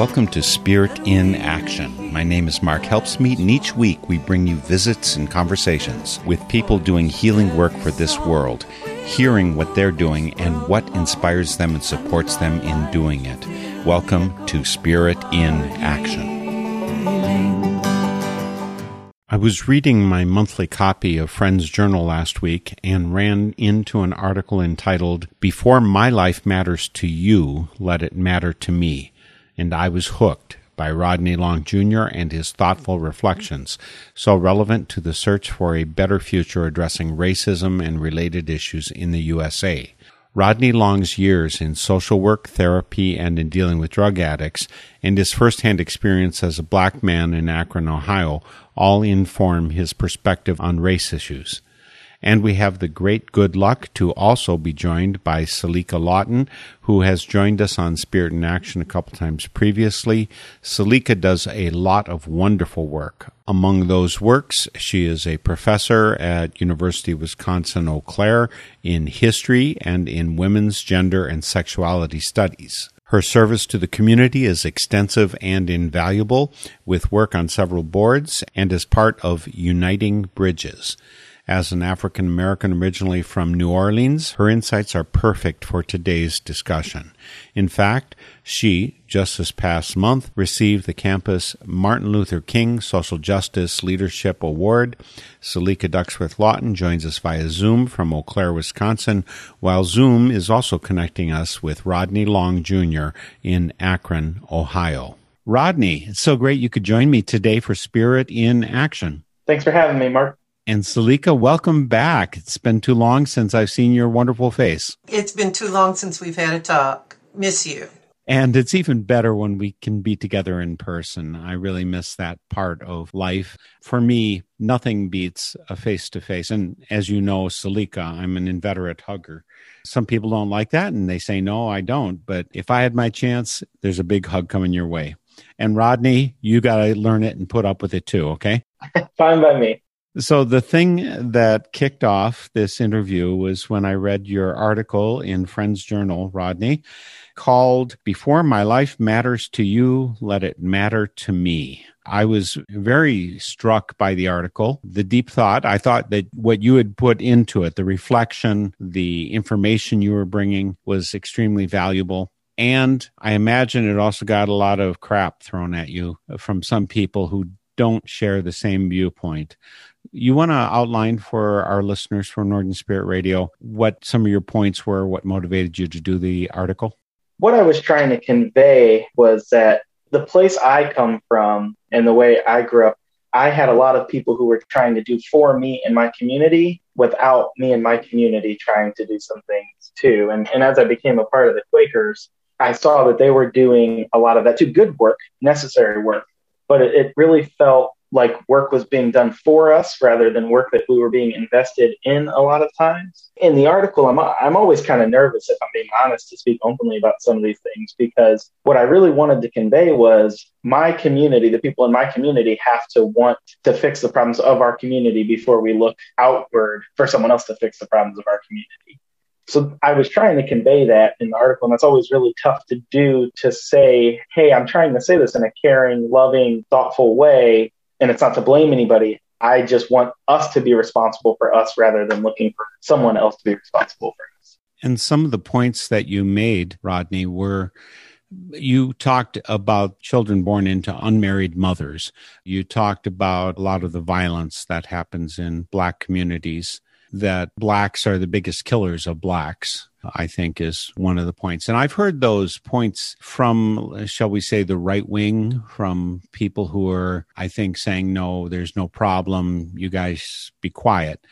Welcome to Spirit in Action. My name is Mark Helpsmeet, and each week we bring you visits and conversations with people doing healing work for this world, hearing what they're doing and what inspires them and supports them in doing it. Welcome to Spirit in Action. I was reading my monthly copy of Friends Journal last week and ran into an article entitled, Before My Life Matters to You, Let It Matter to Me and I Was Hooked by Rodney Long Jr. and his thoughtful reflections, so relevant to the search for a better future addressing racism and related issues in the USA. Rodney Long's years in social work, therapy, and in dealing with drug addicts, and his firsthand experience as a black man in Akron, Ohio, all inform his perspective on race issues. And we have the great good luck to also be joined by Selika Lawton, who has joined us on Spirit in Action a couple times previously. Selika does a lot of wonderful work. Among those works, she is a professor at University of Wisconsin Eau Claire in history and in women's gender and sexuality studies. Her service to the community is extensive and invaluable, with work on several boards and as part of Uniting Bridges. As an African American originally from New Orleans, her insights are perfect for today's discussion. In fact, she, just this past month, received the campus Martin Luther King Social Justice Leadership Award. Selika Ducksworth Lawton joins us via Zoom from Eau Claire, Wisconsin, while Zoom is also connecting us with Rodney Long Jr. in Akron, Ohio. Rodney, it's so great you could join me today for Spirit in Action. Thanks for having me, Mark. And Selika, welcome back. It's been too long since I've seen your wonderful face. It's been too long since we've had a talk. Miss you. And it's even better when we can be together in person. I really miss that part of life. For me, nothing beats a face to face. And as you know, Selika, I'm an inveterate hugger. Some people don't like that and they say, no, I don't. But if I had my chance, there's a big hug coming your way. And Rodney, you got to learn it and put up with it too, okay? Fine by me. So, the thing that kicked off this interview was when I read your article in Friends Journal, Rodney, called Before My Life Matters to You, Let It Matter to Me. I was very struck by the article, the deep thought. I thought that what you had put into it, the reflection, the information you were bringing was extremely valuable. And I imagine it also got a lot of crap thrown at you from some people who don't share the same viewpoint you want to outline for our listeners from Northern Spirit Radio what some of your points were, what motivated you to do the article? What I was trying to convey was that the place I come from and the way I grew up, I had a lot of people who were trying to do for me and my community without me and my community trying to do some things too. And, and as I became a part of the Quakers, I saw that they were doing a lot of that too good work, necessary work, but it, it really felt like work was being done for us rather than work that we were being invested in a lot of times. In the article, I'm, I'm always kind of nervous, if I'm being honest, to speak openly about some of these things because what I really wanted to convey was my community, the people in my community have to want to fix the problems of our community before we look outward for someone else to fix the problems of our community. So I was trying to convey that in the article, and that's always really tough to do to say, hey, I'm trying to say this in a caring, loving, thoughtful way and it's not to blame anybody. I just want us to be responsible for us rather than looking for someone else to be responsible for us. And some of the points that you made, Rodney, were you talked about children born into unmarried mothers. You talked about a lot of the violence that happens in black communities, that blacks are the biggest killers of blacks. I think is one of the points. And I've heard those points from, shall we say, the right wing, from people who are, I think, saying, no, there's no problem. You guys be quiet.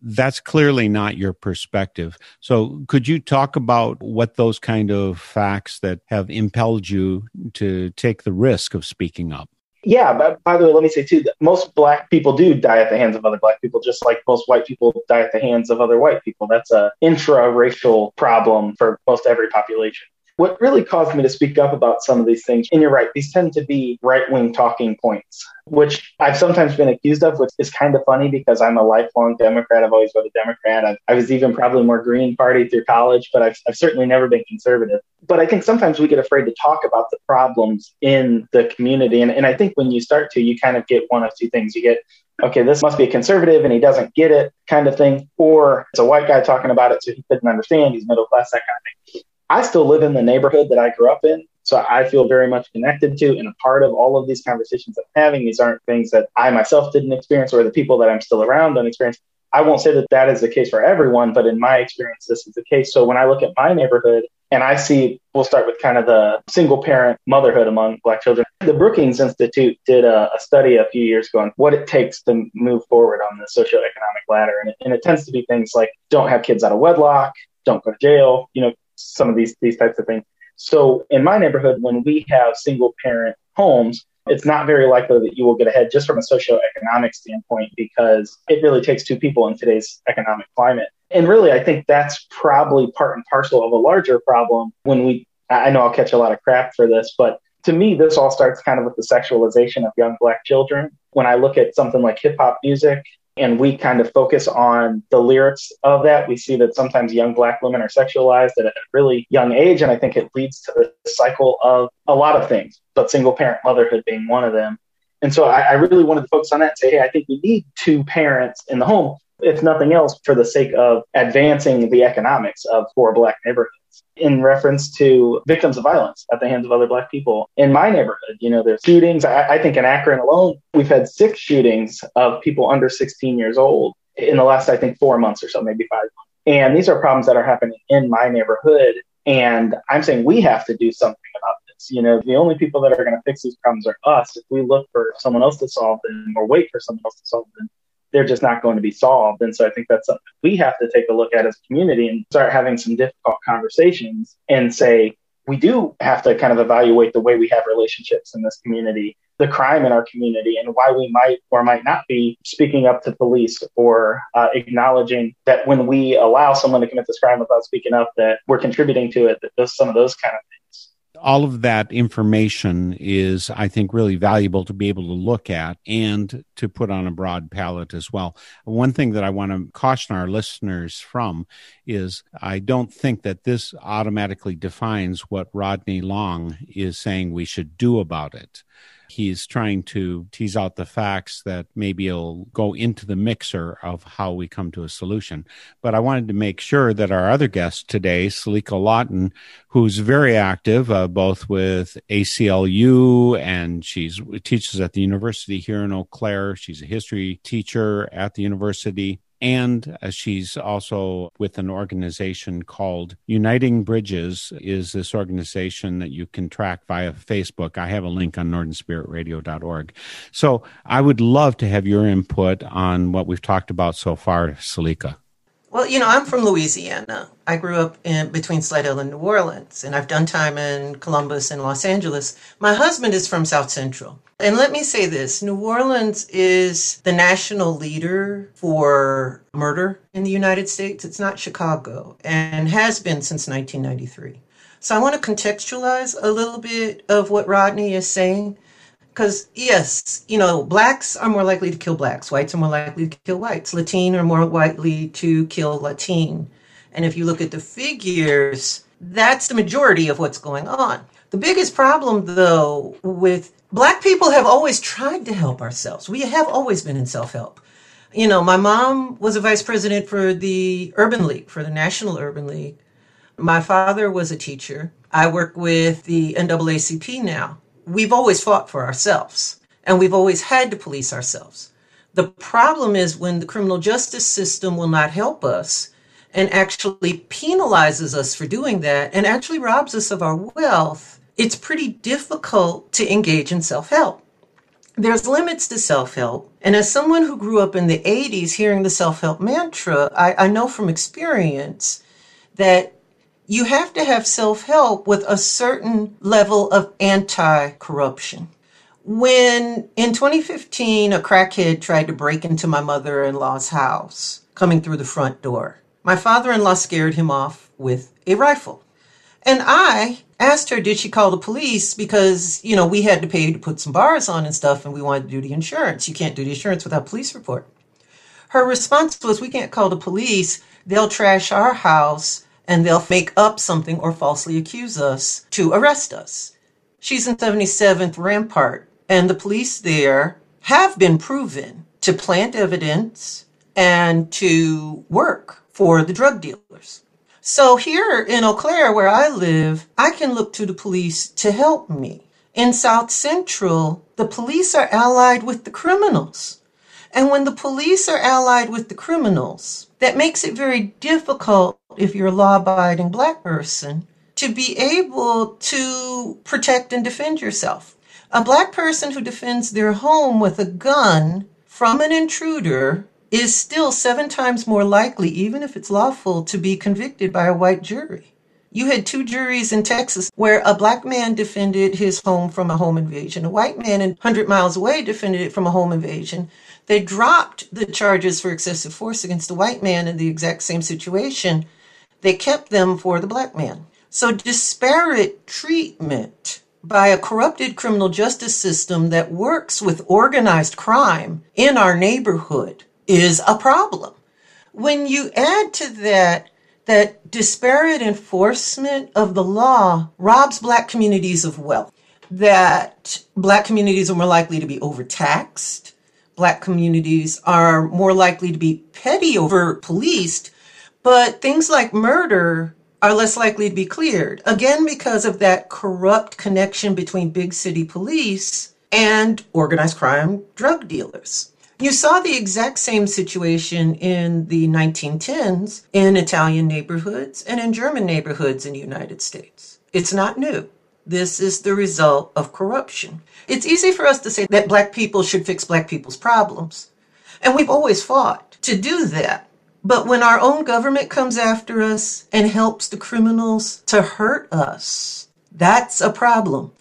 That's clearly not your perspective. So, could you talk about what those kind of facts that have impelled you to take the risk of speaking up? Yeah, but by the way, let me say too that most black people do die at the hands of other black people, just like most white people die at the hands of other white people. That's a intra-racial problem for most every population. What really caused me to speak up about some of these things, and you're right, these tend to be right wing talking points, which I've sometimes been accused of, which is kind of funny because I'm a lifelong Democrat. I've always been a Democrat. I've, I was even probably more Green Party through college, but I've, I've certainly never been conservative. But I think sometimes we get afraid to talk about the problems in the community. And, and I think when you start to, you kind of get one of two things. You get okay, this must be a conservative and he doesn't get it kind of thing. Or it's a white guy talking about it, so he couldn't understand. He's middle class, that kind of thing. I still live in the neighborhood that I grew up in. So I feel very much connected to and a part of all of these conversations I'm having. These aren't things that I myself didn't experience or the people that I'm still around don't experience. I won't say that that is the case for everyone, but in my experience, this is the case. So when I look at my neighborhood and I see, we'll start with kind of the single parent motherhood among Black children. The Brookings Institute did a, a, study a few years ago on what it takes to move forward on the socioeconomic ladder. And it, and it tends to be things like don't have kids out of wedlock, don't go to jail, you know, some of these, these types of things. So in my neighborhood, when we have single parent homes, it's not very likely that you will get ahead just from a socioeconomic standpoint because it really takes two people in today's economic climate. And really, I think that's probably part and parcel of a larger problem when we, I know I'll catch a lot of crap for this, but to me, this all starts kind of with the sexualization of young Black children. When I look at something like hip hop music, and we kind of focus on the lyrics of that. We see that sometimes young black women are sexualized at a really young age, and I think it leads to the cycle of a lot of things, but single parent motherhood being one of them. And so I, I really wanted to focus on that and say, hey, I think we need two parents in the home, if nothing else, for the sake of advancing the economics of poor black neighborhoods in reference to victims of violence at the hands of other black people in my neighborhood. You know, there's shootings. I, I, think in Akron alone, we've had six shootings of people under 16 years old in the last, I think, four months or so, maybe five. And these are problems that are happening in my neighborhood. And I'm saying we have to do something about this. You know, the only people that are going to fix these problems are us. If we look for someone else to solve them or wait for someone else to solve them, they're just not going to be solved. And so I think that's something we have to take a look at as a community and start having some difficult conversations and say, we do have to kind of evaluate the way we have relationships in this community, the crime in our community, and why we might or might not be speaking up to police or uh, acknowledging that when we allow someone to commit this crime without speaking up, that we're contributing to it, that those, some of those kind of all of that information is, I think, really valuable to be able to look at and to put on a broad palette as well. One thing that I want to caution our listeners from is I don't think that this automatically defines what Rodney Long is saying we should do about it he's trying to tease out the facts that maybe he'll go into the mixer of how we come to a solution. But I wanted to make sure that our other guest today, Selika Lawton, who's very active uh, both with ACLU and she's teaches at the university here in Eau Claire. She's a history teacher at the university and uh, she's also with an organization called Uniting Bridges is this organization that you can track via Facebook. I have a link on northernspiritradio.org. So I would love to have your input on what we've talked about so far, Selika. Well, you know, I'm from Louisiana. I grew up in between Slidell and New Orleans, and I've done time in Columbus and Los Angeles. My husband is from South Central. And let me say this New Orleans is the national leader for murder in the United States. It's not Chicago and has been since 1993. So I want to contextualize a little bit of what Rodney is saying. Because, yes, you know, blacks are more likely to kill blacks, whites are more likely to kill whites, Latin are more likely to kill Latin. And if you look at the figures, that's the majority of what's going on. The biggest problem, though, with Black people have always tried to help ourselves. We have always been in self help. You know, my mom was a vice president for the Urban League, for the National Urban League. My father was a teacher. I work with the NAACP now. We've always fought for ourselves and we've always had to police ourselves. The problem is when the criminal justice system will not help us and actually penalizes us for doing that and actually robs us of our wealth it's pretty difficult to engage in self help. There's limits to self help. And as someone who grew up in the 80s hearing the self help mantra, I, I know from experience that you have to have self help with a certain level of anti corruption. When in 2015, a crackhead tried to break into my mother in law's house, coming through the front door, my father in law scared him off with a rifle. And I asked her, did she call the police? Because, you know, we had to pay to put some bars on and stuff, and we wanted to do the insurance. You can't do the insurance without police report. Her response was, we can't call the police. They'll trash our house and they'll make up something or falsely accuse us to arrest us. She's in 77th Rampart, and the police there have been proven to plant evidence and to work for the drug dealers. So here in Eau Claire, where I live, I can look to the police to help me. In South Central, the police are allied with the criminals. And when the police are allied with the criminals, that makes it very difficult if you're a law abiding black person to be able to protect and defend yourself. A black person who defends their home with a gun from an intruder is still seven times more likely, even if it's lawful, to be convicted by a white jury. You had two juries in Texas where a black man defended his home from a home invasion. A white man 100 miles away defended it from a home invasion. They dropped the charges for excessive force against the white man in the exact same situation. They kept them for the black man. So disparate treatment by a corrupted criminal justice system that works with organized crime in our neighborhood is a problem. When you add to that that disparate enforcement of the law robs black communities of wealth, that black communities are more likely to be overtaxed, black communities are more likely to be petty over policed, but things like murder are less likely to be cleared. Again, because of that corrupt connection between big city police and organized crime drug dealers. You saw the exact same situation in the 1910s in Italian neighborhoods and in German neighborhoods in the United States. It's not new. This is the result of corruption. It's easy for us to say that black people should fix black people's problems. And we've always fought to do that. But when our own government comes after us and helps the criminals to hurt us, that's a problem.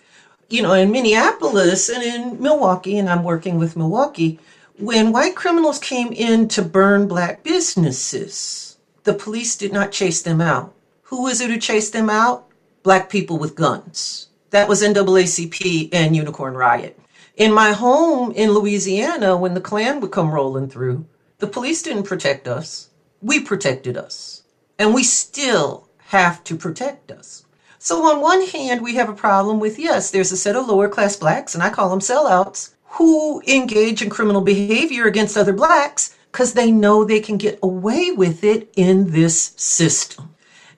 You know, in Minneapolis and in Milwaukee, and I'm working with Milwaukee, when white criminals came in to burn black businesses, the police did not chase them out. Who was it who chased them out? Black people with guns. That was NAACP and Unicorn Riot. In my home in Louisiana, when the Klan would come rolling through, the police didn't protect us. We protected us. And we still have to protect us. So, on one hand, we have a problem with yes, there's a set of lower class blacks, and I call them sellouts, who engage in criminal behavior against other blacks because they know they can get away with it in this system.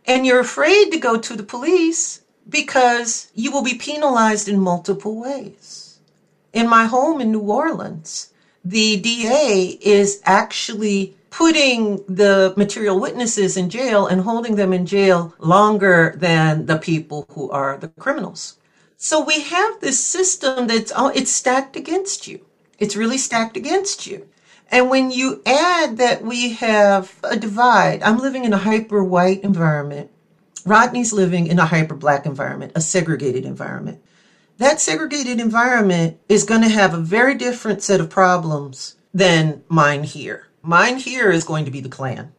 And you're afraid to go to the police because you will be penalized in multiple ways. In my home in New Orleans, the DA is actually putting the material witnesses in jail and holding them in jail longer than the people who are the criminals. So we have this system that's it's stacked against you. It's really stacked against you. And when you add that we have a divide, I'm living in a hyper white environment. Rodney's living in a hyper black environment, a segregated environment. That segregated environment is going to have a very different set of problems than mine here. Mine here is going to be the Klan.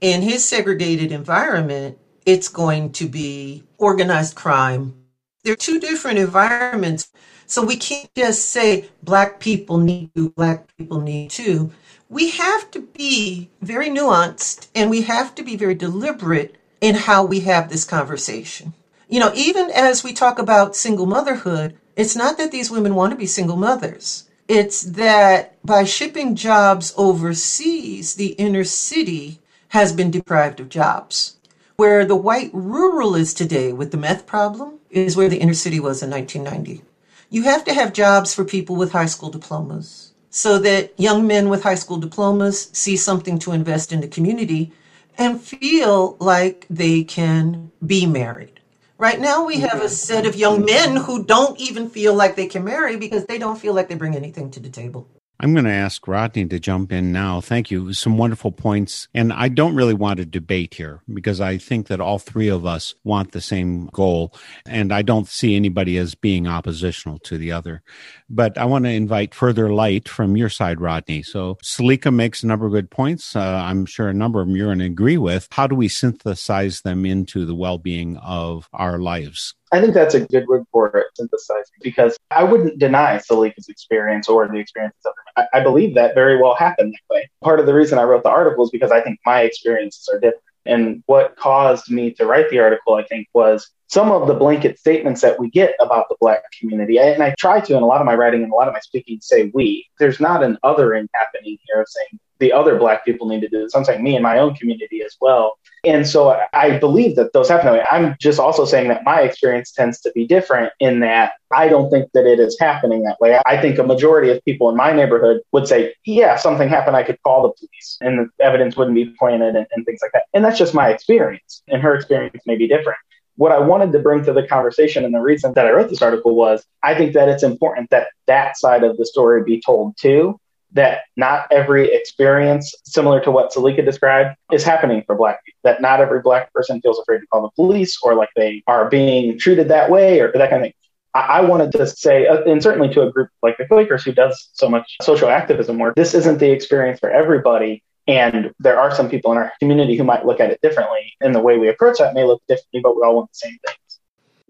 In his segregated environment, it's going to be organized crime, they're two different environments. So we can't just say black people need to, black people need to. We have to be very nuanced and we have to be very deliberate in how we have this conversation. You know, even as we talk about single motherhood, it's not that these women want to be single mothers. It's that by shipping jobs overseas, the inner city has been deprived of jobs. Where the white rural is today with the meth problem, is where the inner city was in 1990. You have to have jobs for people with high school diplomas so that young men with high school diplomas see something to invest in the community and feel like they can be married. Right now, we have a set of young men who don't even feel like they can marry because they don't feel like they bring anything to the table. I'm going to ask Rodney to jump in now. Thank you. Some wonderful points. And I don't really want to debate here because I think that all three of us want the same goal. And I don't see anybody as being oppositional to the other. But I want to invite further light from your side, Rodney. So Selika makes a number of good points. Uh, I'm sure a number of them you're going to agree with. How do we synthesize them into the well being of our lives? I think that's a good word for it, synthesizing, because I wouldn't deny Selika's experience or the experiences of her. I, I believe that very well happened that way. Part of the reason I wrote the article is because I think my experiences are different. And what caused me to write the article, I think, was some of the blanket statements that we get about the Black community. And I try to, in a lot of my writing and a lot of my speaking, say we. There's not an othering happening here of saying the other Black people need to do It I'm saying me and my own community as well. And so I believe that those happen. I'm just also saying that my experience tends to be different in that I don't think that it is happening that way. I think a majority of people in my neighborhood would say, yeah, something happened, I could call the police and the evidence wouldn't be pointed and, and things like that. And that's just my experience. And her experience may be different what I wanted to bring to the conversation and the reason that I wrote this article was I think that it's important that that side of the story be told too that not every experience, similar to what Selika described, is happening for Black people. That not every Black person feels afraid to call the police or like they are being treated that way or that kind of thing. I, wanted to say, uh, and certainly to a group like the Quakers who does so much social activism work, this isn't the experience for everybody. And there are some people in our community who might look at it differently. And the way we approach that may look differently, but we all want the same thing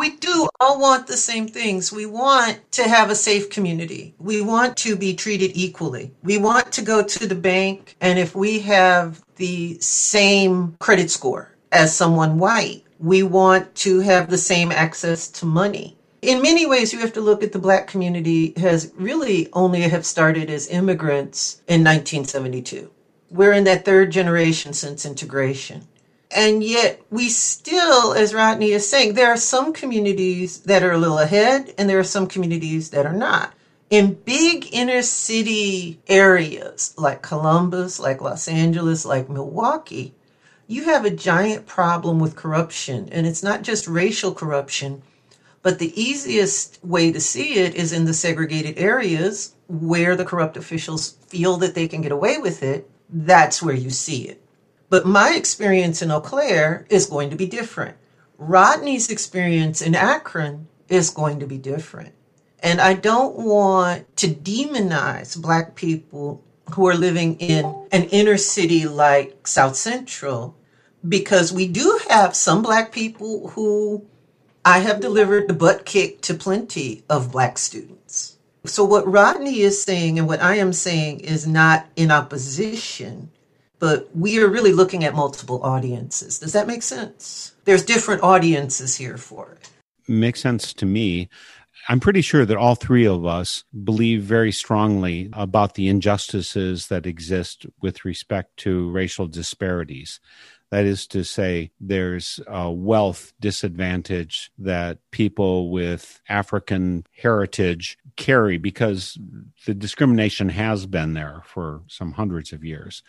we do all want the same things. We want to have a safe community. We want to be treated equally. We want to go to the bank, and if we have the same credit score as someone white, we want to have the same access to money. In many ways, you have to look at the black community has really only have started as immigrants in 1972. We're in that third generation since integration. And yet, we still, as Rodney is saying, there are some communities that are a little ahead, and there are some communities that are not. In big inner city areas like Columbus, like Los Angeles, like Milwaukee, you have a giant problem with corruption. And it's not just racial corruption, but the easiest way to see it is in the segregated areas where the corrupt officials feel that they can get away with it. That's where you see it. But my experience in Eau Claire is going to be different. Rodney's experience in Akron is going to be different. And I don't want to demonize Black people who are living in an inner city like South Central because we do have some Black people who I have delivered the butt kick to plenty of Black students. So, what Rodney is saying and what I am saying is not in opposition but we are really looking at multiple audiences. Does that make sense? There's different audiences here for it. Makes sense to me. I'm pretty sure that all three of us believe very strongly about the injustices that exist with respect to racial disparities. That is to say, there's a wealth disadvantage that people with African heritage carry because the discrimination has been there for some hundreds of years.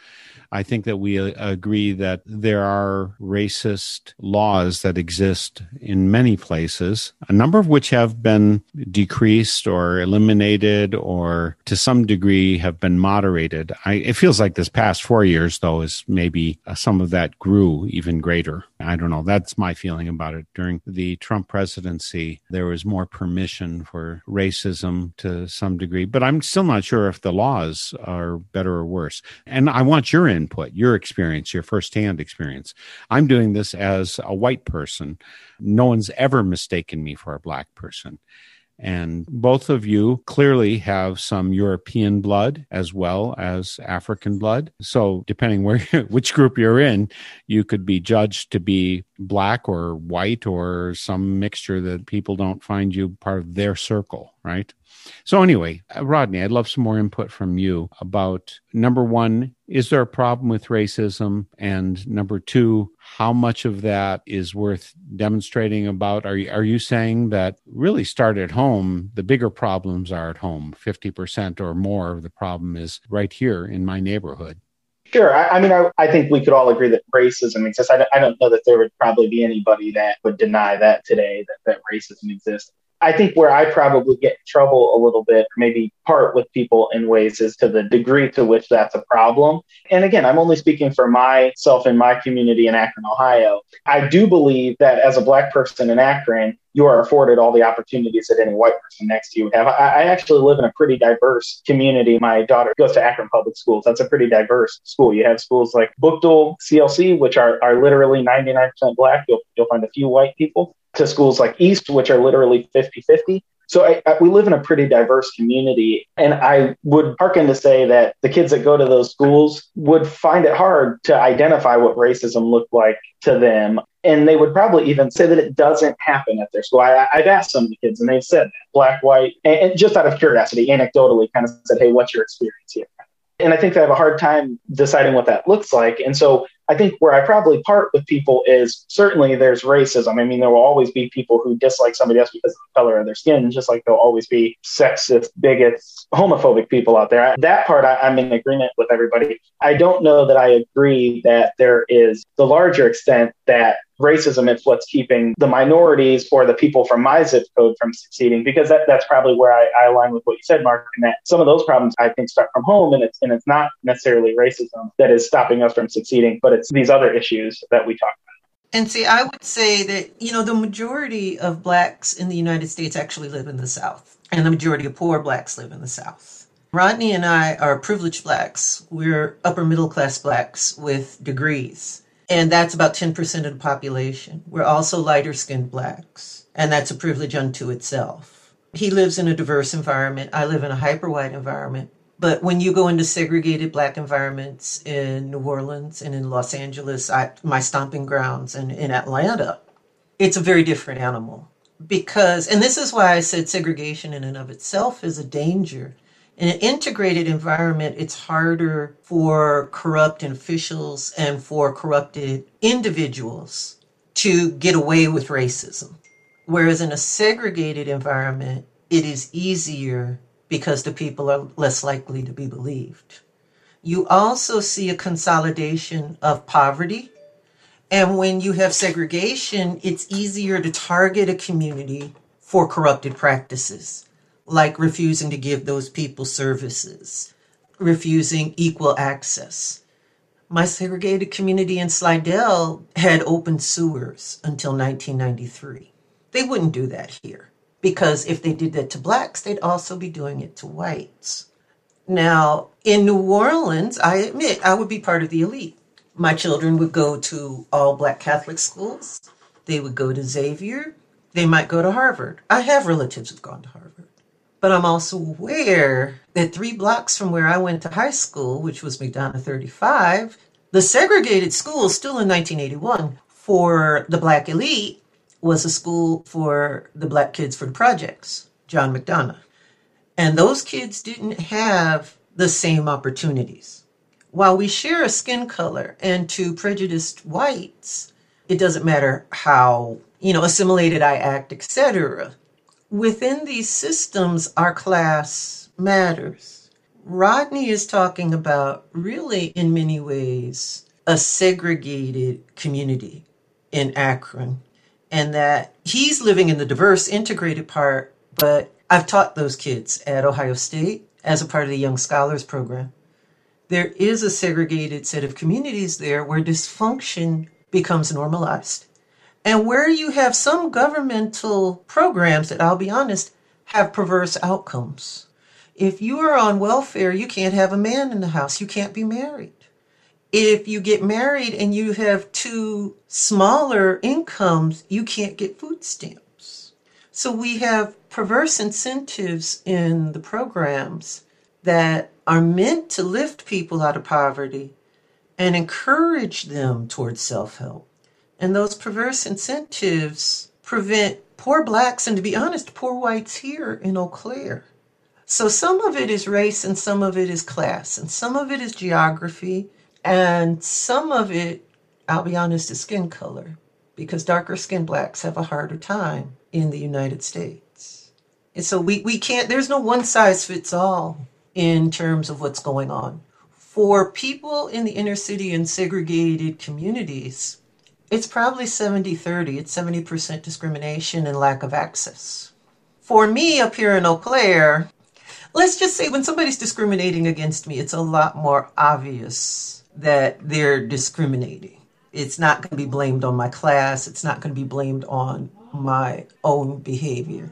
I think that we uh, agree that there are racist laws that exist in many places, a number of which have been decreased or eliminated or to some degree have been moderated. I, it feels like this past four years, though, is maybe uh, some of that grew even greater. I don't know. That's my feeling about it. During the Trump presidency, there was more permission for racism to some degree, but I'm still not sure if the laws are better or worse. And I want your input, your experience, your firsthand experience. I'm doing this as a white person. No one's ever mistaken me for a black person. And both of you clearly have some European blood as well as African blood. So depending where which group you're in, you could be judged to be black or white or some mixture that people don't find you part of their circle, right? So, anyway, uh, Rodney, I'd love some more input from you about number one, is there a problem with racism? And number two, how much of that is worth demonstrating about? Are you, are you saying that really start at home? The bigger problems are at home. 50% or more of the problem is right here in my neighborhood. Sure. I, I mean, I, I, think we could all agree that racism exists. I, I, don't know that there would probably be anybody that would deny that today, that, that racism exists. I think where I probably get in trouble a little bit, maybe part with people in ways, is to the degree to which that's a problem. And again, I'm only speaking for myself and my community in Akron, Ohio. I do believe that as a Black person in Akron, you are afforded all the opportunities that any white person next to you would have. I, I, actually live in a pretty diverse community. My daughter goes to Akron Public Schools. That's a pretty diverse school. You have schools like Buchtel CLC, which are, are literally 99% black. You'll, you'll find a few white people. To schools like East, which are literally 50 50. So I, I, we live in a pretty diverse community. And I would hearken to say that the kids that go to those schools would find it hard to identify what racism looked like to them. And they would probably even say that it doesn't happen at their school. I, have asked some of the kids and they've said that black, white, and, and just out of curiosity, anecdotally kind of said, Hey, what's your experience here? And I think they have a hard time deciding what that looks like. And so I think where I probably part with people is certainly there's racism. I mean, there will always be people who dislike somebody else because of the color of their skin, just like there'll always be sexist, bigots, homophobic people out there. That part I, I'm in agreement with everybody. I don't know that I agree that there is the larger extent that racism is what's keeping the minorities or the people from my zip code from succeeding because that, that's probably where I, I align with what you said mark and that some of those problems i think start from home and it's and it's not necessarily racism that is stopping us from succeeding but it's these other issues that we talk about and see, I would say that, you know, the majority of blacks in the United States actually live in the South, and the majority of poor blacks live in the South. Rodney and I are privileged blacks. We're upper middle class blacks with degrees and that's about 10% of the population. We're also lighter skinned blacks, and that's a privilege unto itself. He lives in a diverse environment. I live in a hyper white environment. But when you go into segregated black environments in New Orleans and in Los Angeles, I, my stomping grounds, and in Atlanta, it's a very different animal. Because, and this is why I said segregation in and of itself is a danger in an integrated environment, it's harder for corrupt officials and for corrupted individuals to get away with racism. Whereas in a segregated environment, it is easier because the people are less likely to be believed. You also see a consolidation of poverty. And when you have segregation, it's easier to target a community for corrupted practices like refusing to give those people services, refusing equal access. My segregated community in Slidell had open sewers until 1993. They wouldn't do that here because if they did that to blacks, they'd also be doing it to whites. Now, in New Orleans, I admit I would be part of the elite. My children would go to all black Catholic schools. They would go to Xavier. They might go to Harvard. I have relatives who've gone to Harvard. But I'm also aware that three blocks from where I went to high school, which was McDonough 35, the segregated school, still in 1981, for the black elite was a school for the black kids for the projects, John McDonough. And those kids didn't have the same opportunities. While we share a skin color, and to prejudiced whites, it doesn't matter how, you know, assimilated I act, etc within these systems, our class matters. Rodney is talking about really, in many ways, a segregated community in Akron, and that he's living in the diverse, integrated part. But I've taught those kids at Ohio State as a part of the Young Scholars Program. There is a segregated set of communities there where dysfunction becomes normalized and where you have some governmental programs that I'll be honest have perverse outcomes. If you are on welfare, you can't have a man in the house, you can't be married. If you get married and you have two smaller incomes, you can't get food stamps. So we have perverse incentives in the programs that are meant to lift people out of poverty and encourage them towards self help. And those perverse incentives prevent poor blacks and, to be honest, poor whites here in Eau Claire. So some of it is race and some of it is class and some of it is geography and some of it, I'll be honest, is skin color because darker skinned blacks have a harder time in the United States. And so we, we can't, there's no one size fits all in terms of what's going on. For people in the inner city and segregated communities, it's probably 70 30. It's 70% discrimination and lack of access. For me up here in Eau Claire, let's just say when somebody's discriminating against me, it's a lot more obvious that they're discriminating. It's not going to be blamed on my class, it's not going to be blamed on my own behavior.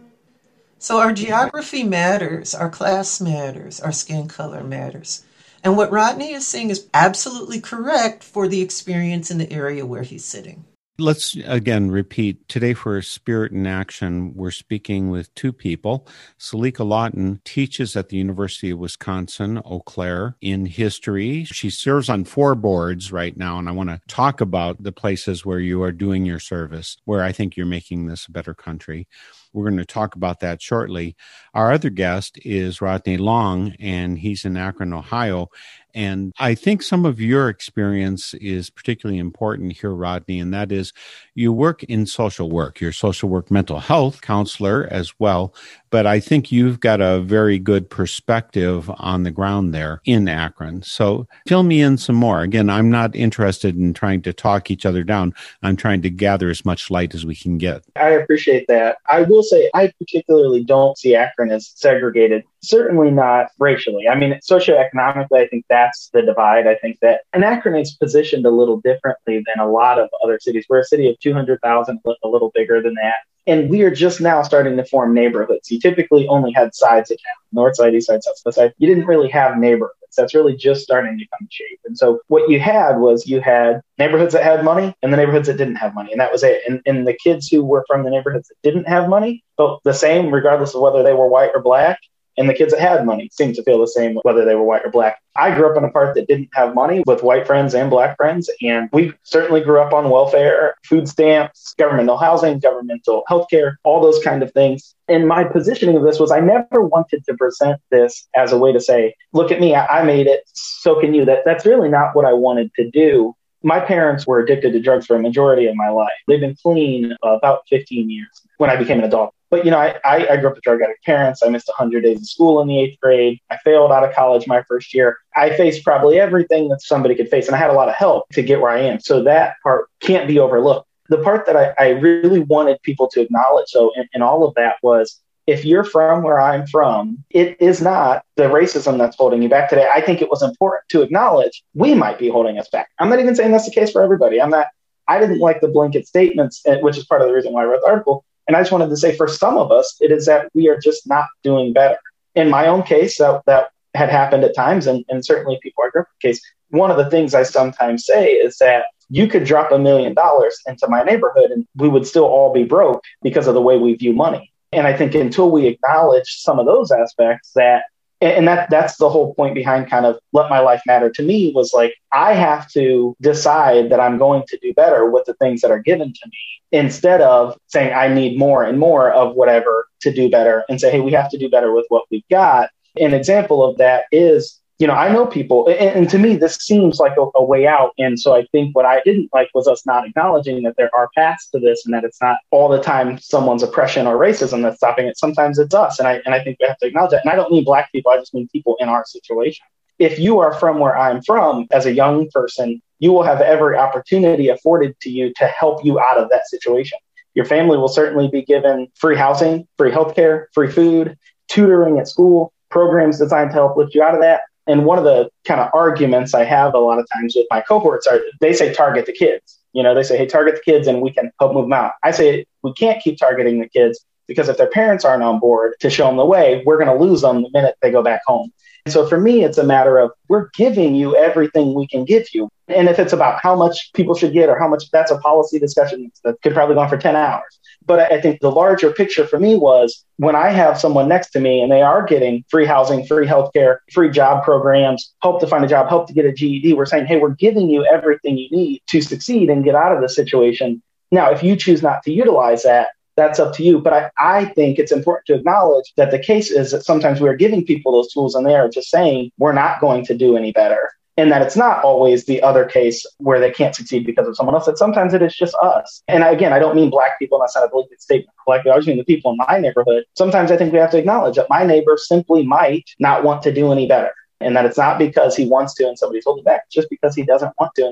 So our geography matters, our class matters, our skin color matters. And what Rodney is saying is absolutely correct for the experience in the area where he's sitting. Let's again repeat today for Spirit in Action. We're speaking with two people. Selika Lawton teaches at the University of Wisconsin Eau Claire in history. She serves on four boards right now, and I want to talk about the places where you are doing your service, where I think you're making this a better country. We're going to talk about that shortly. Our other guest is Rodney Long, and he's in Akron, Ohio. And I think some of your experience is particularly important here, Rodney, and that is you work in social work. You're social work mental health counselor as well. But I think you've got a very good perspective on the ground there in Akron. So fill me in some more. Again, I'm not interested in trying to talk each other down. I'm trying to gather as much light as we can get. I appreciate that. I will say I particularly don't see Akron as segregated certainly not racially. I mean, socioeconomically, I think that's the divide. I think that Akron is positioned a little differently than a lot of other cities. We're a city of 200,000, a little bigger than that. And we are just now starting to form neighborhoods. You typically only had sides of town, north side, east side, south side. You didn't really have neighborhoods. That's really just starting to come shape. And so what you had was you had neighborhoods that had money and the neighborhoods that didn't have money. And that was it. And, and the kids who were from the neighborhoods that didn't have money felt the same regardless of whether they were white or black. And the kids that had money seemed to feel the same whether they were white or black. I grew up in a part that didn't have money with white friends and black friends. And we certainly grew up on welfare, food stamps, governmental housing, governmental healthcare, all those kind of things. And my positioning of this was I never wanted to present this as a way to say, look at me, I made it, so can you. That that's really not what I wanted to do. My parents were addicted to drugs for a majority of my life. They've been clean about 15 years when I became an adult. But you know, I, I, grew up with drug addict parents. I missed 100 days of school in the eighth grade. I failed out of college my first year. I faced probably everything that somebody could face, and I had a lot of help to get where I am. So that part can't be overlooked. The part that I, I really wanted people to acknowledge, so in, in all of that, was if you're from where I'm from, it is not the racism that's holding you back today. I think it was important to acknowledge we might be holding us back. I'm not even saying that's the case for everybody. I'm not. I didn't like the blanket statements, eh, which is part of the reason why I wrote the article and I just wanted to say for some of us, it is that we are just not doing better. In my own case, that, that had happened at times, and, and certainly people I grew up case. One of the things I sometimes say is that you could drop a million dollars into my neighborhood and we would still all be broke because of the way we view money. And I think until we acknowledge some of those aspects that and that that's the whole point behind kind of let my life matter to me was like i have to decide that i'm going to do better with the things that are given to me instead of saying i need more and more of whatever to do better and say hey we have to do better with what we've got. An example of that is you know, I know people, and, and to me, this seems like a, a, way out. And so I think what I didn't like was us not acknowledging that there are paths to this and that it's not all the time someone's oppression or racism that's stopping it. Sometimes it's us. And I, and I think we have to acknowledge that. And I don't mean black people, I just mean people in our situation. If you are from where I'm from as a young person, you will have every opportunity afforded to you to help you out of that situation. Your family will certainly be given free housing, free healthcare, free food, tutoring at school, programs designed to help lift you out of that and one of the kind of arguments I have a lot of times with my cohorts are they say target the kids. You know, they say, hey, target the kids and we can help move them out. I say we can't keep targeting the kids because if their parents aren't on board to show them the way, we're going to lose them the minute they go back home. So for me, it's a matter of we're giving you everything we can give you. And if it's about how much people should get or how much that's a policy discussion that could probably go on for 10 hours. But I think the larger picture for me was when I have someone next to me and they are getting free housing, free healthcare, free job programs, help to find a job, help to get a GED, we're saying, hey, we're giving you everything you need to succeed and get out of the situation. Now, if you choose not to utilize that, that's up to you. But I, I think it's important to acknowledge that the case is that sometimes we're giving people those tools and they are just saying, we're not going to do any better. And that it's not always the other case where they can't succeed because of someone else, that sometimes it is just us. And again, I don't mean black people, that's not a blanket statement collectively. I just mean the people in my neighborhood. Sometimes I think we have to acknowledge that my neighbor simply might not want to do any better. And that it's not because he wants to and somebody's holding back, it's just because he doesn't want to.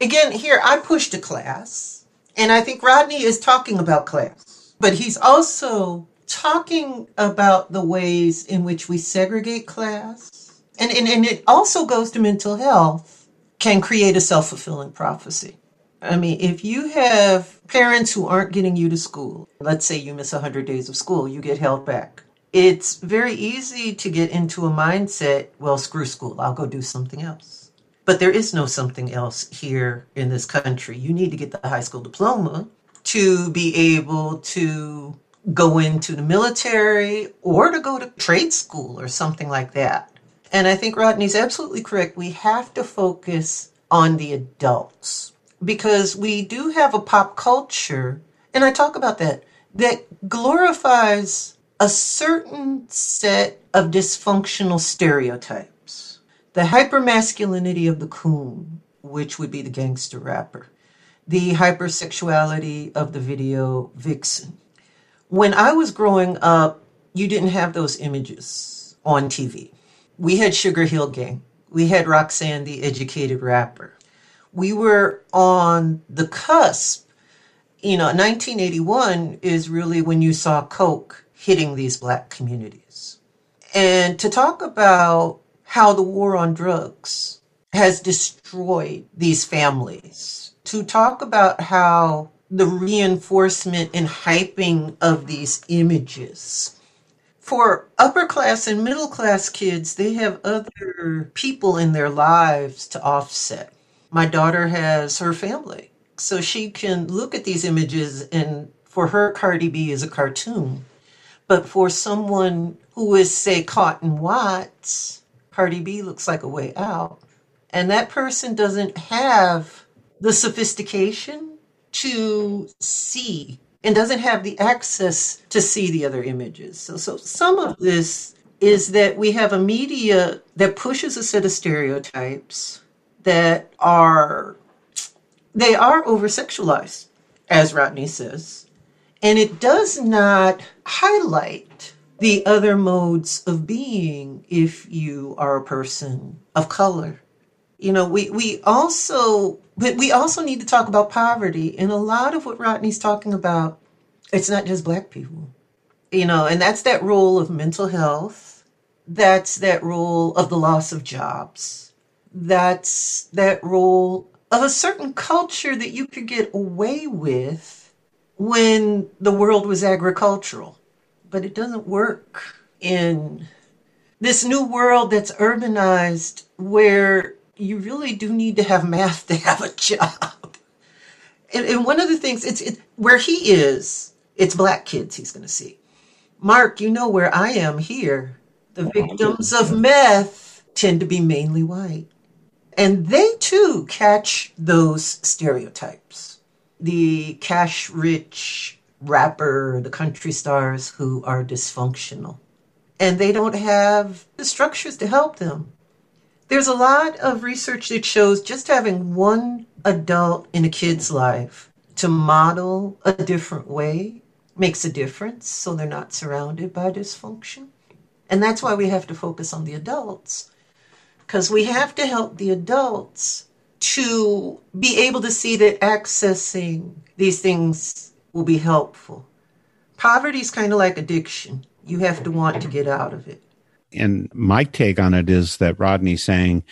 Again, here I pushed a class, and I think Rodney is talking about class but he's also talking about the ways in which we segregate class. And, and, and it also goes to mental health, can create a self fulfilling prophecy. I mean, if you have parents who aren't getting you to school, let's say you miss 100 days of school, you get held back. It's very easy to get into a mindset, well, screw school, I'll go do something else. But there is no something else here in this country. You need to get the high school diploma to be able to go into the military or to go to trade school or something like that. And I think Rodney's absolutely correct. We have to focus on the adults because we do have a pop culture, and I talk about that, that glorifies a certain set of dysfunctional stereotypes. The hypermasculinity of the coon, which would be the gangster rapper, the hypersexuality of the video vixen. When I was growing up, you didn't have those images on TV. We had Sugar Hill Gang. We had Roxanne the Educated Rapper. We were on the cusp. You know, 1981 is really when you saw Coke hitting these black communities. And to talk about how the war on drugs has destroyed these families to talk about how the reinforcement and hyping of these images. For upper class and middle class kids, they have other people in their lives to offset. My daughter has her family, so she can look at these images, and for her, Cardi B is a cartoon. But for someone who is, say, Cotton Watts, Cardi B looks like a way out. And that person doesn't have the sophistication to see and doesn't have the access to see the other images. So, so some of this is that we have a media that pushes a set of stereotypes that are they are over sexualized, as Rodney says, and it does not highlight the other modes of being if you are a person of color you know we we also but we also need to talk about poverty and a lot of what rodney's talking about it's not just black people. You know and that's that role of mental health that's that role of the loss of jobs that's that role of a certain culture that you could get away with when the world was agricultural. But it doesn't work in this new world that's urbanized where you really do need to have math to have a job. And, and one of the things, it's it, where he is, it's black kids he's going to see. Mark, you know where I am here. The victims of meth tend to be mainly white. And they too catch those stereotypes. The cash rich rapper, the country stars who are dysfunctional. And they don't have the structures to help them. There's a lot of research that shows just having one adult in a kid's life to model a different way makes a difference so they're not surrounded by dysfunction. And that's why we have to focus on the adults because we have to help the adults to be able to see that accessing these things will be helpful. Poverty is kind of like addiction. You have to want to get out of it and my take on it is that Rodney's saying,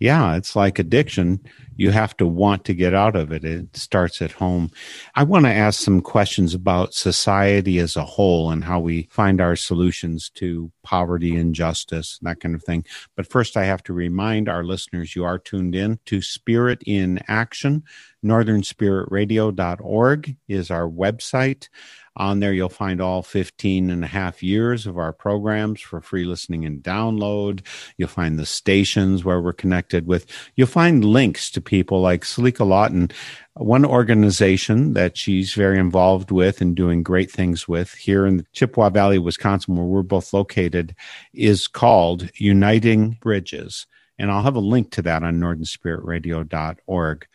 yeah, it's like addiction. You have to want to get out of it. It starts at home. I want to ask some questions about society as a whole and how we find our solutions to poverty, injustice, that kind of thing. But first, I have to remind our listeners you are tuned in to Spirit in Action. NorthernSpiritRadio.org is our website. On there, you'll find all 15 and a half years of our programs for free listening and download. You'll find the stations where we're connected with. You'll find links to people like Selika Lawton, one organization that she's very involved with and doing great things with here in the Chippewa Valley, Wisconsin, where we're both located, is called Uniting Bridges. And I'll have a link to that on northernspiritradio.org.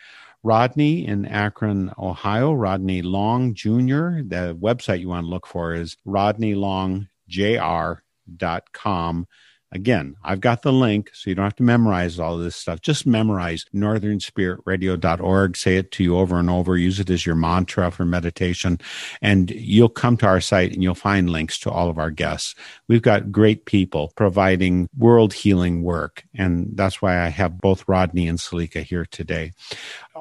Rodney in Akron, Ohio, Rodney Long Jr. The website you want to look for is rodneylongjr.com. Again, I've got the link, so you don't have to memorize all this stuff. Just memorize northernspiritradio.org. Say it to you over and over. Use it as your mantra for meditation. And you'll come to our site and you'll find links to all of our guests. We've got great people providing world healing work. And that's why I have both Rodney and Selika here today.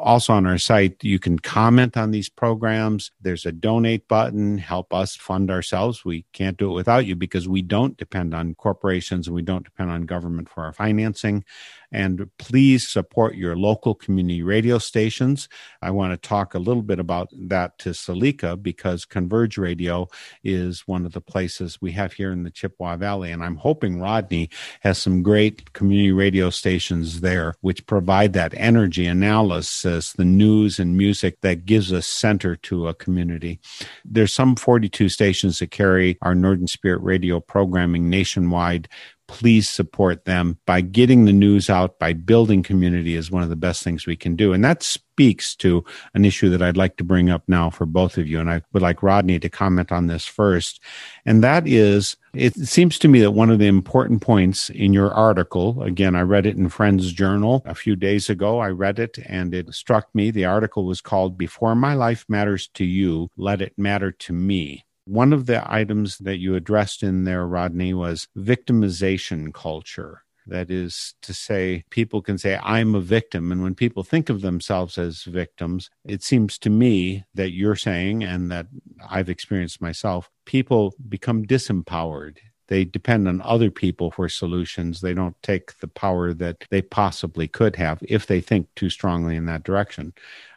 Also on our site, you can comment on these programs. There's a donate button, help us fund ourselves. We can't do it without you because we don't depend on corporations and we don't depend on government for our financing. And please support your local community radio stations. I want to talk a little bit about that to Selika because Converge Radio is one of the places we have here in the Chippewa Valley. And I'm hoping Rodney has some great community radio stations there, which provide that energy analysis, the news and music that gives a center to a community. There's some 42 stations that carry our Northern Spirit radio programming nationwide please support them by getting the news out, by building community is one of the best things we can do. And that speaks to an issue that I'd like to bring up now for both of you. And I would like Rodney to comment on this first. And that is, it seems to me that one of the important points in your article, again, I read it in Friends Journal a few days ago. I read it and it struck me. The article was called Before My Life Matters to You, Let It Matter to Me. One of the items that you addressed in there, Rodney, was victimization culture. That is to say, people can say, I'm a victim. And when people think of themselves as victims, it seems to me that you're saying, and that I've experienced myself, people become disempowered. They depend on other people for solutions. They don't take the power that they possibly could have if they think too strongly in that direction.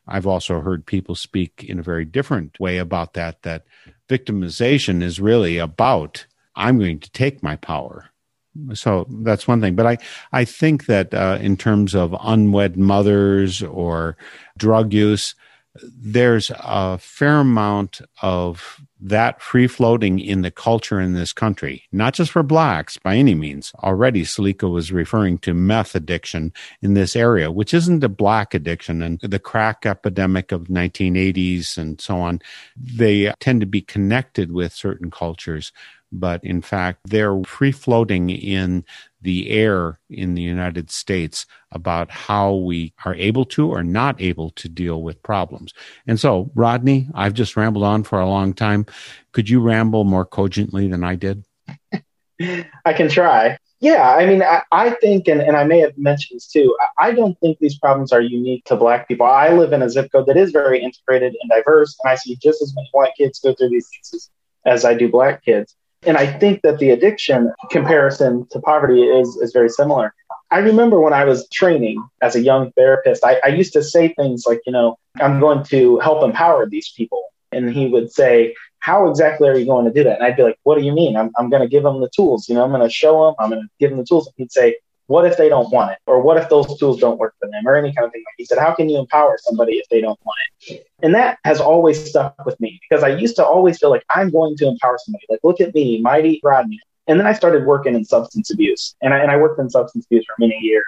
I've also heard people speak in a very different way about that, that victimization is really about I'm going to take my power. So that's one thing. But I, I think that uh, in terms of unwed mothers or drug use, there's a fair amount of that free floating in the culture in this country, not just for blacks by any means. Already, Selika was referring to meth addiction in this area, which isn't a black addiction. And the crack epidemic of 1980s and so on, they tend to be connected with certain cultures but in fact, they're free floating in the air in the United States about how we are able to or not able to deal with problems. And so, Rodney, I've just rambled on for a long time. Could you ramble more cogently than I did? I can try. Yeah, I mean, I, I think, and, and I may have mentioned this too, I, I don't think these problems are unique to Black people. I live in a zip code that is very integrated and diverse, and I see just as many white kids go through these things as I do Black kids. And I think that the addiction comparison to poverty is, is very similar. I remember when I was training as a young therapist, I, I used to say things like, you know, I'm going to help empower these people. And he would say, How exactly are you going to do that? And I'd be like, What do you mean? I'm, I'm going to give them the tools. You know, I'm going to show them, I'm going to give them the tools. And he'd say, what if they don't want it? Or what if those tools don't work for them? Or any kind of thing. Like he said, How can you empower somebody if they don't want it? And that has always stuck with me because I used to always feel like I'm going to empower somebody. Like, look at me, mighty Rodney. And then I started working in substance abuse. And I, and I worked in substance abuse for many years.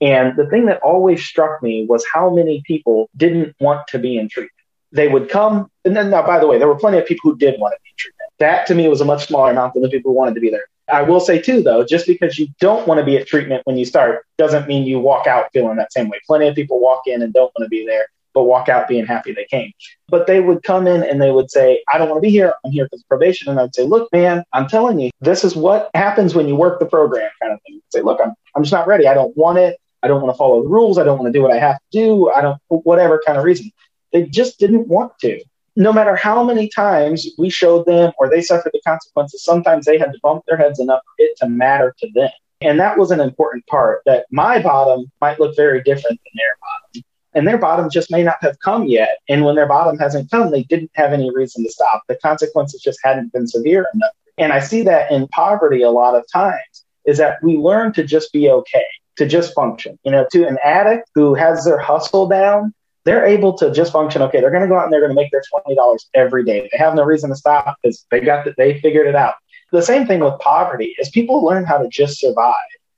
And the thing that always struck me was how many people didn't want to be in treatment. They would come, and then now, by the way, there were plenty of people who did want to be in treatment. That to me was a much smaller amount than the people who wanted to be there. I will say too, though, just because you don't want to be at treatment when you start doesn't mean you walk out feeling that same way. Plenty of people walk in and don't want to be there, but walk out being happy they came. But they would come in and they would say, I don't want to be here. I'm here of probation. And I'd say, look, man, I'm telling you, this is what happens when you work the program kind of thing. I'd say, look, I'm, I'm just not ready. I don't want it. I don't want to follow the rules. I don't want to do what I have to do. I don't, whatever kind of reason. They just didn't want to no matter how many times we showed them or they suffered the consequences, sometimes they had to bump their heads enough for it to matter to them. And that was an important part that my bottom might look very different than their bottom. And their bottom just may not have come yet. And when their bottom hasn't come, they didn't have any reason to stop. The consequences just hadn't been severe enough. And I see that in poverty a lot of times is that we learn to just be okay, to just function. You know, to an addict who has their hustle down, they're able to just function. Okay, they're going to go out and they're going to make their twenty dollars every day. They have no reason to stop because they got that. They figured it out. The same thing with poverty is people learn how to just survive.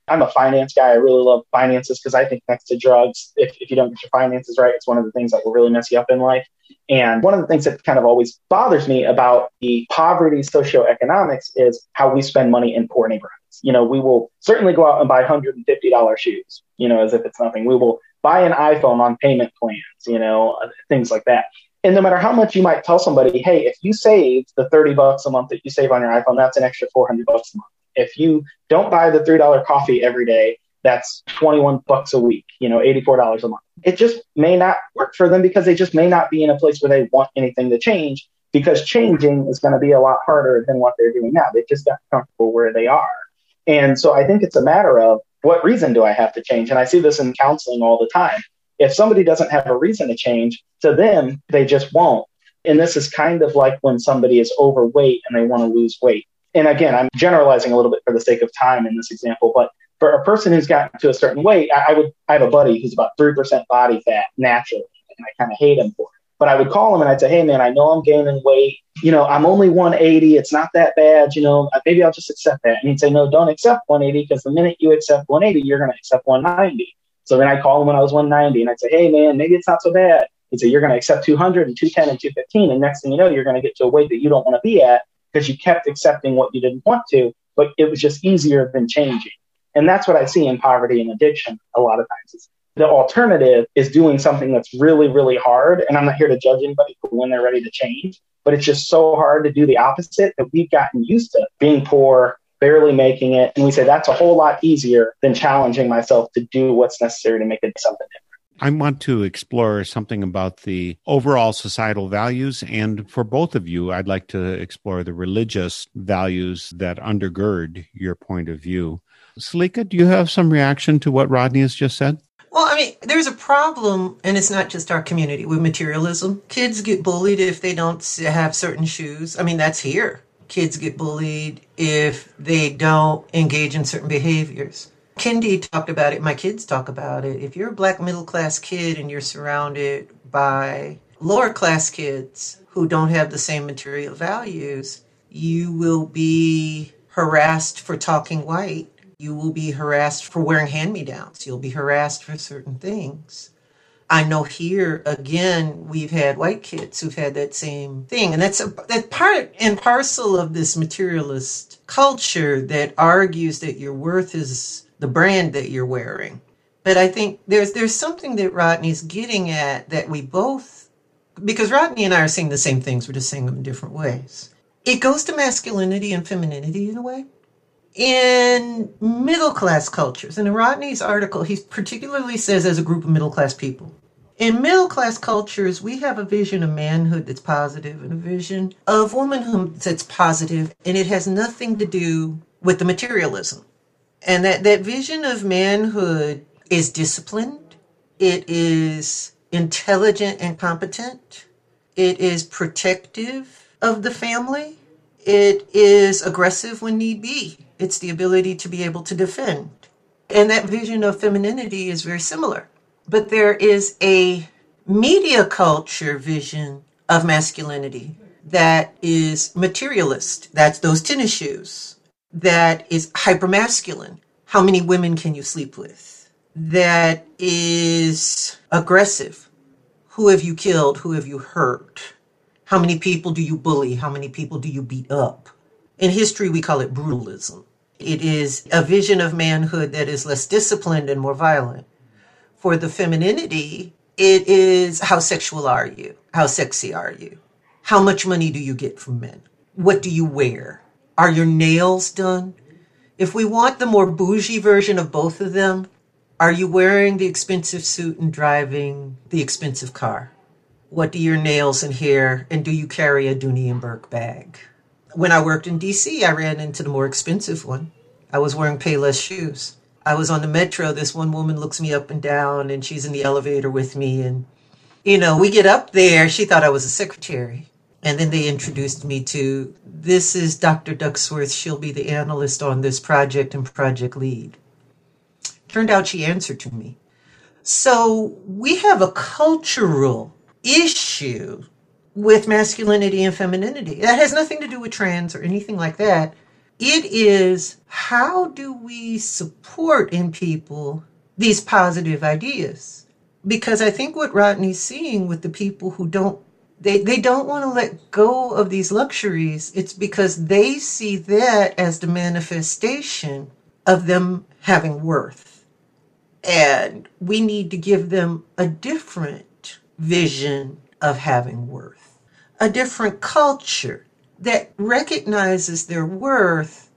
I'm a finance guy. I really love finances because I think next to drugs, if, if you don't get your finances right, it's one of the things that will really mess you up in life. And one of the things that kind of always bothers me about the poverty socioeconomics is how we spend money in poor neighborhoods. You know, we will certainly go out and buy $150 shoes, you know, as if it's nothing. We will buy an iPhone on payment plans, you know, uh, things like that. And no matter how much you might tell somebody, hey, if you save the 30 bucks a month that you save on your iPhone, that's an extra 400 bucks a month. If you don't buy the $3 coffee every day, that's 21 bucks a week, you know, $84 a month. It just may not work for them because they just may not be in a place where they want anything to change because changing is going to be a lot harder than what they're doing now. They've just got comfortable where they are. And so I think it's a matter of what reason do I have to change? And I see this in counseling all the time. If somebody doesn't have a reason to change, to them, they just won't. And this is kind of like when somebody is overweight and they want to lose weight. And again, I'm generalizing a little bit for the sake of time in this example, but for a person who's gotten to a certain weight, I, I would I have a buddy who's about three percent body fat naturally, and I kind of hate him for it. But I would call him and I'd say, "Hey man, I know I'm gaining weight. You know, I'm only 180. It's not that bad. You know, uh, maybe I'll just accept that." And he'd say, "No, don't accept 180 because the minute you accept 180, you're going to accept 190." So then I'd call him when I was 190 and I'd say, "Hey man, maybe it's not so bad." He'd say, "You're going to accept 200 and 210 and 215, and next thing you know, you're going to get to a weight that you don't want to be at because you kept accepting what you didn't want to, but it was just easier than changing." And that's what I see in poverty and addiction a lot of times. The alternative is doing something that's really, really hard. And I'm not here to judge anybody for when they're ready to change, but it's just so hard to do the opposite that we've gotten used to being poor, barely making it. And we say that's a whole lot easier than challenging myself to do what's necessary to make it something different. I want to explore something about the overall societal values. And for both of you, I'd like to explore the religious values that undergird your point of view. Selika, do you have some reaction to what Rodney has just said? Well, I mean, there's a problem, and it's not just our community with materialism. Kids get bullied if they don't have certain shoes. I mean, that's here. Kids get bullied if they don't engage in certain behaviors. Kendi talked about it. My kids talk about it. If you're a black middle class kid and you're surrounded by lower class kids who don't have the same material values, you will be harassed for talking white you will be harassed for wearing hand me downs. You'll be harassed for certain things. I know here again we've had white kids who've had that same thing, and that's a that part and parcel of this materialist culture that argues that your worth is the brand that you're wearing. But I think there's there's something that Rodney's getting at that we both because Rodney and I are saying the same things, we're just saying them in different ways. It goes to masculinity and femininity in a way in middle class cultures, and in Rodney's article, he particularly says as a group of middle class people. In middle class cultures, we have a vision of manhood that's positive and a vision of womanhood that's positive, and it has nothing to do with the materialism. And that, that vision of manhood is disciplined, it is intelligent and competent, it is protective of the family, it is aggressive when need be it's the ability to be able to defend. And that vision of femininity is very similar. But there is a media culture vision of masculinity that is materialist. That's those tennis shoes. That is hypermasculine. How many women can you sleep with? That is aggressive. Who have you killed? Who have you hurt? How many people do you bully? How many people do you beat up? In history, we call it brutalism. It is a vision of manhood that is less disciplined and more violent. For the femininity, it is how sexual are you? How sexy are you? How much money do you get from men? What do you wear? Are your nails done? If we want the more bougie version of both of them, are you wearing the expensive suit and driving the expensive car? What do your nails and hair, and do you carry a Dooney and Bourke bag? When I worked in DC, I ran into the more expensive one. I was wearing Payless shoes. I was on the metro. This one woman looks me up and down, and she's in the elevator with me. And, you know, we get up there. She thought I was a secretary. And then they introduced me to this is Dr. Ducksworth. She'll be the analyst on this project and project lead. Turned out she answered to me. So we have a cultural issue with masculinity and femininity. That has nothing to do with trans or anything like that. It is how do we support in people these positive ideas? Because I think what Rodney's seeing with the people who don't they, they don't want to let go of these luxuries. It's because they see that as the manifestation of them having worth. And we need to give them a different vision of having worth a different culture that recognizes their worth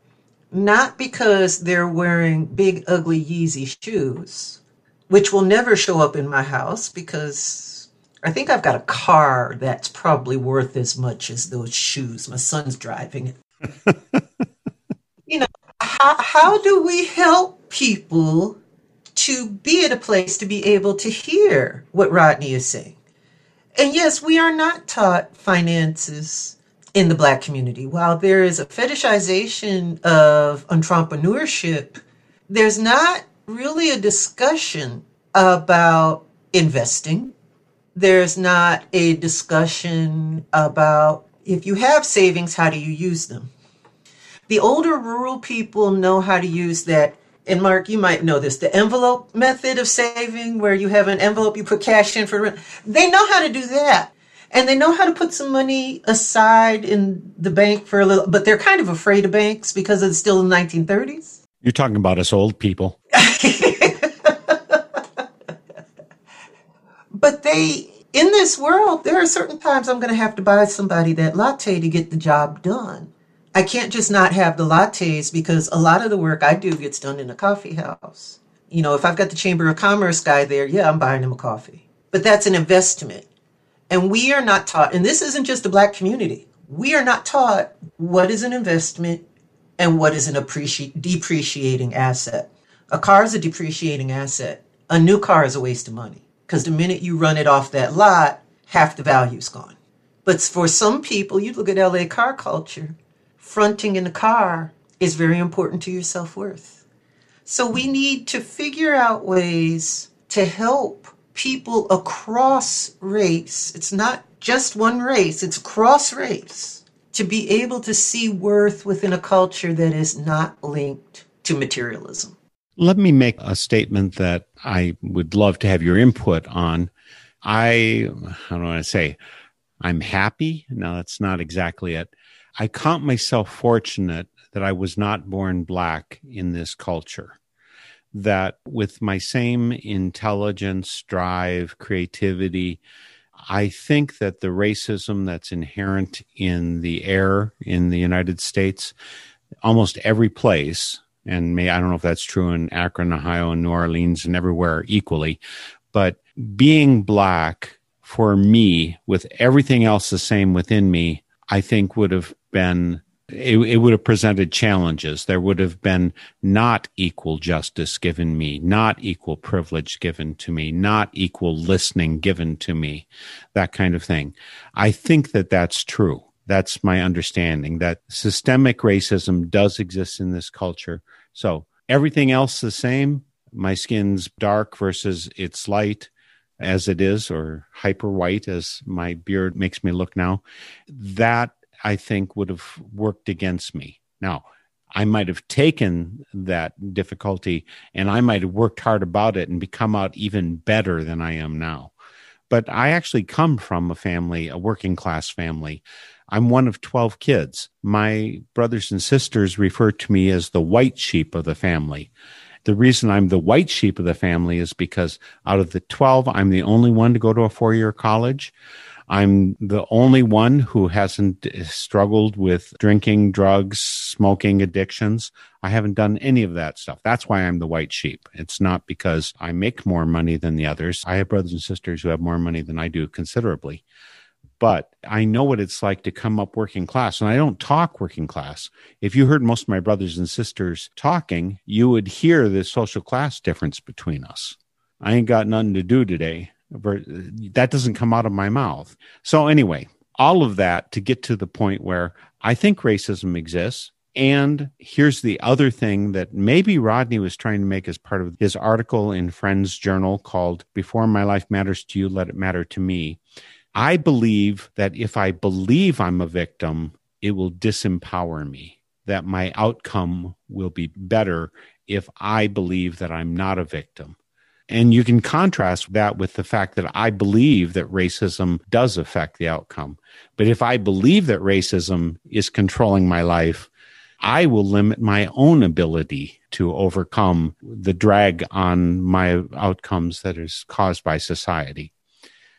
not because they're wearing big, ugly Yeezy shoes, which will never show up in my house because I think I've got a car that's probably worth as much as those shoes. My son's driving it. you know, how, how do we help people to be at a place to be able to hear what Rodney is saying. And yes, we are not taught finances in the black community. While there is a fetishization of entrepreneurship, there's not really a discussion about investing. There's not a discussion about if you have savings, how do you use them? The older rural people know how to use that. And Mark, you might know this the envelope method of saving, where you have an envelope, you put cash in for rent. They know how to do that. And they know how to put some money aside in the bank for a little, but they're kind of afraid of banks because it's still the 1930s. You're talking about us old people. but they, in this world, there are certain times I'm going to have to buy somebody that latte to get the job done. I can't just not have the lattes because a lot of the work I do gets done in a coffee house. You know, if I've got the Chamber of Commerce guy there, yeah, I'm buying him a coffee. But that's an investment. And we are not taught, and this isn't just the black community, we are not taught what is an investment and what is an appreci- depreciating asset. A car is a depreciating asset. A new car is a waste of money because the minute you run it off that lot, half the value's gone. But for some people, you look at LA car culture, fronting in the car is very important to your self worth. So we need to figure out ways to help people across race. It's not just one race, it's cross race to be able to see worth within a culture that is not linked to materialism. Let me make a statement that I would love to have your input on. I, how do I say, I'm happy. No, that's not exactly it. I count myself fortunate that I was not born black in this culture. That with my same intelligence, drive, creativity, I think that the racism that's inherent in the air in the United States, almost every place, and may I don't know if that's true in Akron, Ohio, and New Orleans, and everywhere equally, but being black for me, with everything else the same within me, I think would have been it, it, would have presented challenges. There would have been not equal justice given me, not equal privilege given to me, not equal listening given to me, that kind of thing. I think that that's true. That's my understanding that systemic racism does exist in this culture. So everything else the same. My skin's dark versus it's light as it is, or hyper white as my beard makes me look now. That I think would have worked against me. Now, I might have taken that difficulty and I might have worked hard about it and become out even better than I am now. But I actually come from a family, a working class family. I'm one of 12 kids. My brothers and sisters refer to me as the white sheep of the family. The reason I'm the white sheep of the family is because out of the 12, I'm the only one to go to a four year college. I'm the only one who hasn't eh, struggled with drinking, drugs, smoking addictions. I haven't done any of that stuff. That's why I'm the white sheep. It's not because I make more money than the others. I have brothers and sisters who have more money than I do considerably. But I know what it's like to come up working class, and I don't talk working class. If you heard most of my brothers and sisters talking, you would hear the social class difference between us. I ain't got nothing to do today that doesn't come out of my mouth. So, anyway, all of that to get to the point where I think racism exists. And here's the other thing that maybe Rodney was trying to make as part of his article in Friends Journal called Before My Life Matters to You, Let It Matter to Me. I believe that if I believe I'm a victim, it will disempower me, that my outcome will be better if I believe that I'm not a victim. And you can contrast that with the fact that I believe that racism does affect the outcome. But if I believe that racism is controlling my life, I will limit my own ability to overcome the drag on my outcomes that is caused by society.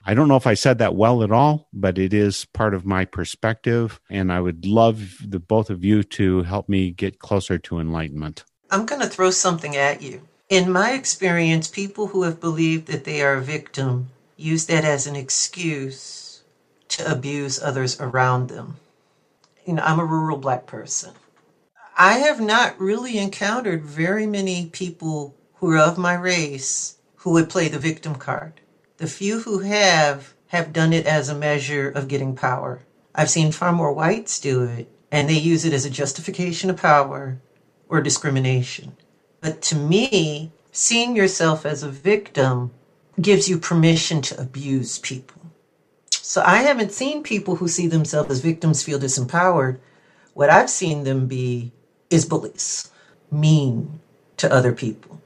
I don't know if I said that well at all, but it is part of my perspective. And I would love the both of you to help me get closer to enlightenment. I'm going to throw something at you. In my experience, people who have believed that they are a victim use that as an excuse to abuse others around them. You know, I'm a rural black person. I have not really encountered very many people who are of my race who would play the victim card. The few who have have done it as a measure of getting power. I've seen far more whites do it, and they use it as a justification of power or discrimination. But to me, seeing yourself as a victim gives you permission to abuse people. So I haven't seen people who see themselves as victims feel disempowered. What I've seen them be is bullies, mean to other people.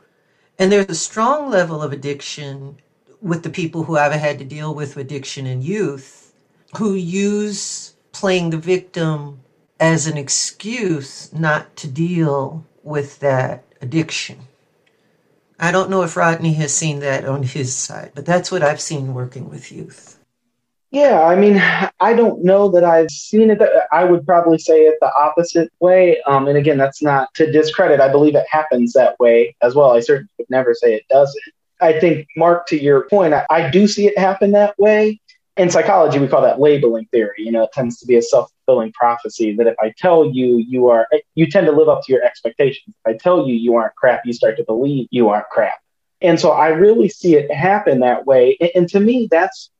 And there's a strong level of addiction with the people who I've had to deal with addiction in youth who use playing the victim as an excuse not to deal with that addiction. I don't know if Rodney has seen that on his side, but that's what I've seen working with youth. Yeah, I mean, I don't know that I've seen it. I would probably say it the opposite way. Um, and again, that's not to discredit. I believe it happens that way as well. I certainly would never say it doesn't. I think, Mark, to your point, I, I do see it happen that way. In psychology, we call that labeling theory. You know, it tends to be a self fulfilling prophecy that if I tell you you are, you tend to live up to your expectations. If I tell you you aren't crap, you start to believe you aren't crap. And so I really see it happen that way. And, and to me, that's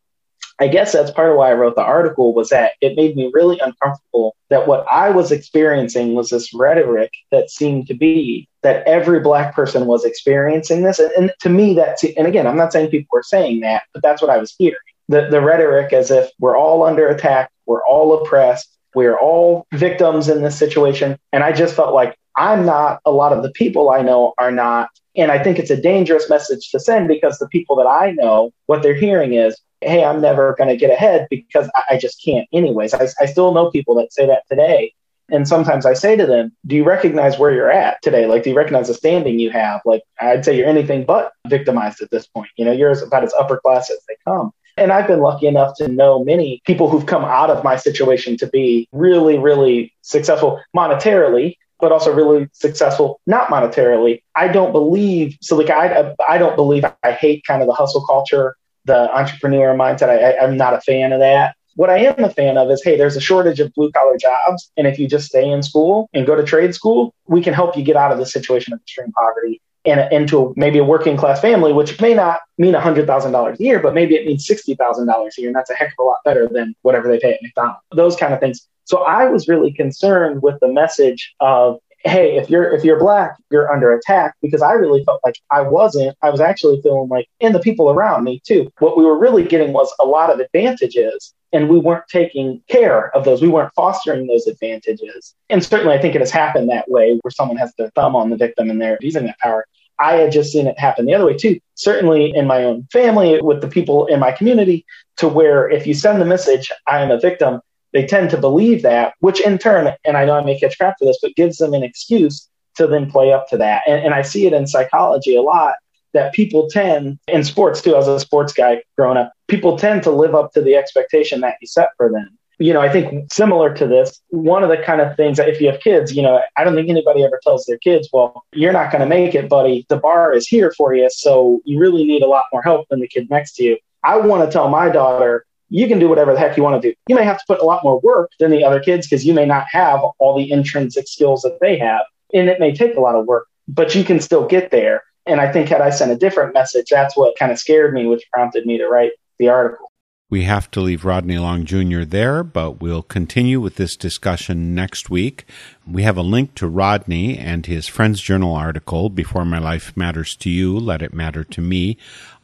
I guess that's part of why I wrote the article was that it made me really uncomfortable that what I was experiencing was this rhetoric that seemed to be that every black person was experiencing this. And, and to me, that's, and again, I'm not saying people were saying that, but that's what I was hearing. The, the rhetoric as if we're all under attack, we're all oppressed, we're all victims in this situation. And I just felt like I'm not, a lot of the people I know are not. And I think it's a dangerous message to send because the people that I know, what they're hearing is, hey, I'm never going to get ahead because I, I just can't, anyways. I, I still know people that say that today. And sometimes I say to them, Do you recognize where you're at today? Like, do you recognize the standing you have? Like, I'd say you're anything but victimized at this point. You know, you're about as upper class as they come. And I've been lucky enough to know many people who've come out of my situation to be really, really successful monetarily, but also really successful not monetarily. I don't believe so. Like I, I don't believe I hate kind of the hustle culture the entrepreneur mindset. I, I, I'm not a fan of that. What I am a fan of is, hey, there's a shortage of blue collar jobs. And if you just stay in school and go to trade school, we can help you get out of the situation of extreme poverty and into maybe a working class family, which may not mean $100,000 a year, but maybe it means $60,000 a year. And that's a heck of a lot better than whatever they pay at McDonald's, those kind of things. So I was really concerned with the message of hey, if you're if you're black, you're under attack because I really felt like I wasn't. I was actually feeling like, and the people around me too. What we were really getting was a lot of advantages, and we weren't taking care of those. We weren't fostering those advantages. And certainly, I think it has happened that way, where someone has their thumb on the victim and they're using that power. I had just seen it happen the other way too. Certainly in my own family, with the people in my community, to where if you send the message, I am a victim, they tend to believe that, which in turn, and I know I may catch crap for this, but gives them an excuse to then play up to that. And, and I see it in psychology a lot that people tend, in sports too, as a sports guy growing up, people tend to live up to the expectation that you set for them. You know, I think similar to this, one of the kind of things that if you have kids, you know, I don't think anybody ever tells their kids, well, you're not going to make it, buddy. The bar is here for you. So you really need a lot more help than the kid next to you. I want to tell my daughter, you can do whatever the heck you want to do. You may have to put a lot more work than the other kids because you may not have all the intrinsic skills that they have. And it may take a lot of work, but you can still get there. And I think had I sent a different message, that's what kind of scared me, which prompted me to write the article. We have to leave Rodney Long Jr. there, but we'll continue with this discussion next week. We have a link to Rodney and his Friends Journal article, Before My Life Matters to You, Let It Matter to Me,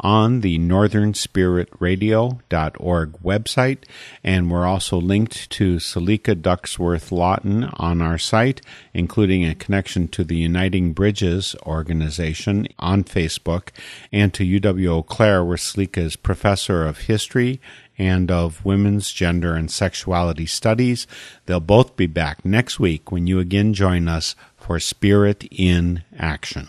on the northernspiritradio.org website. And we're also linked to Selika Ducksworth Lawton on our site, including a connection to the Uniting Bridges organization on Facebook and to UW Eau Claire, where Selika is professor of history and of Women's Gender and Sexuality Studies. They'll both be back next week when you again join us for Spirit in Action.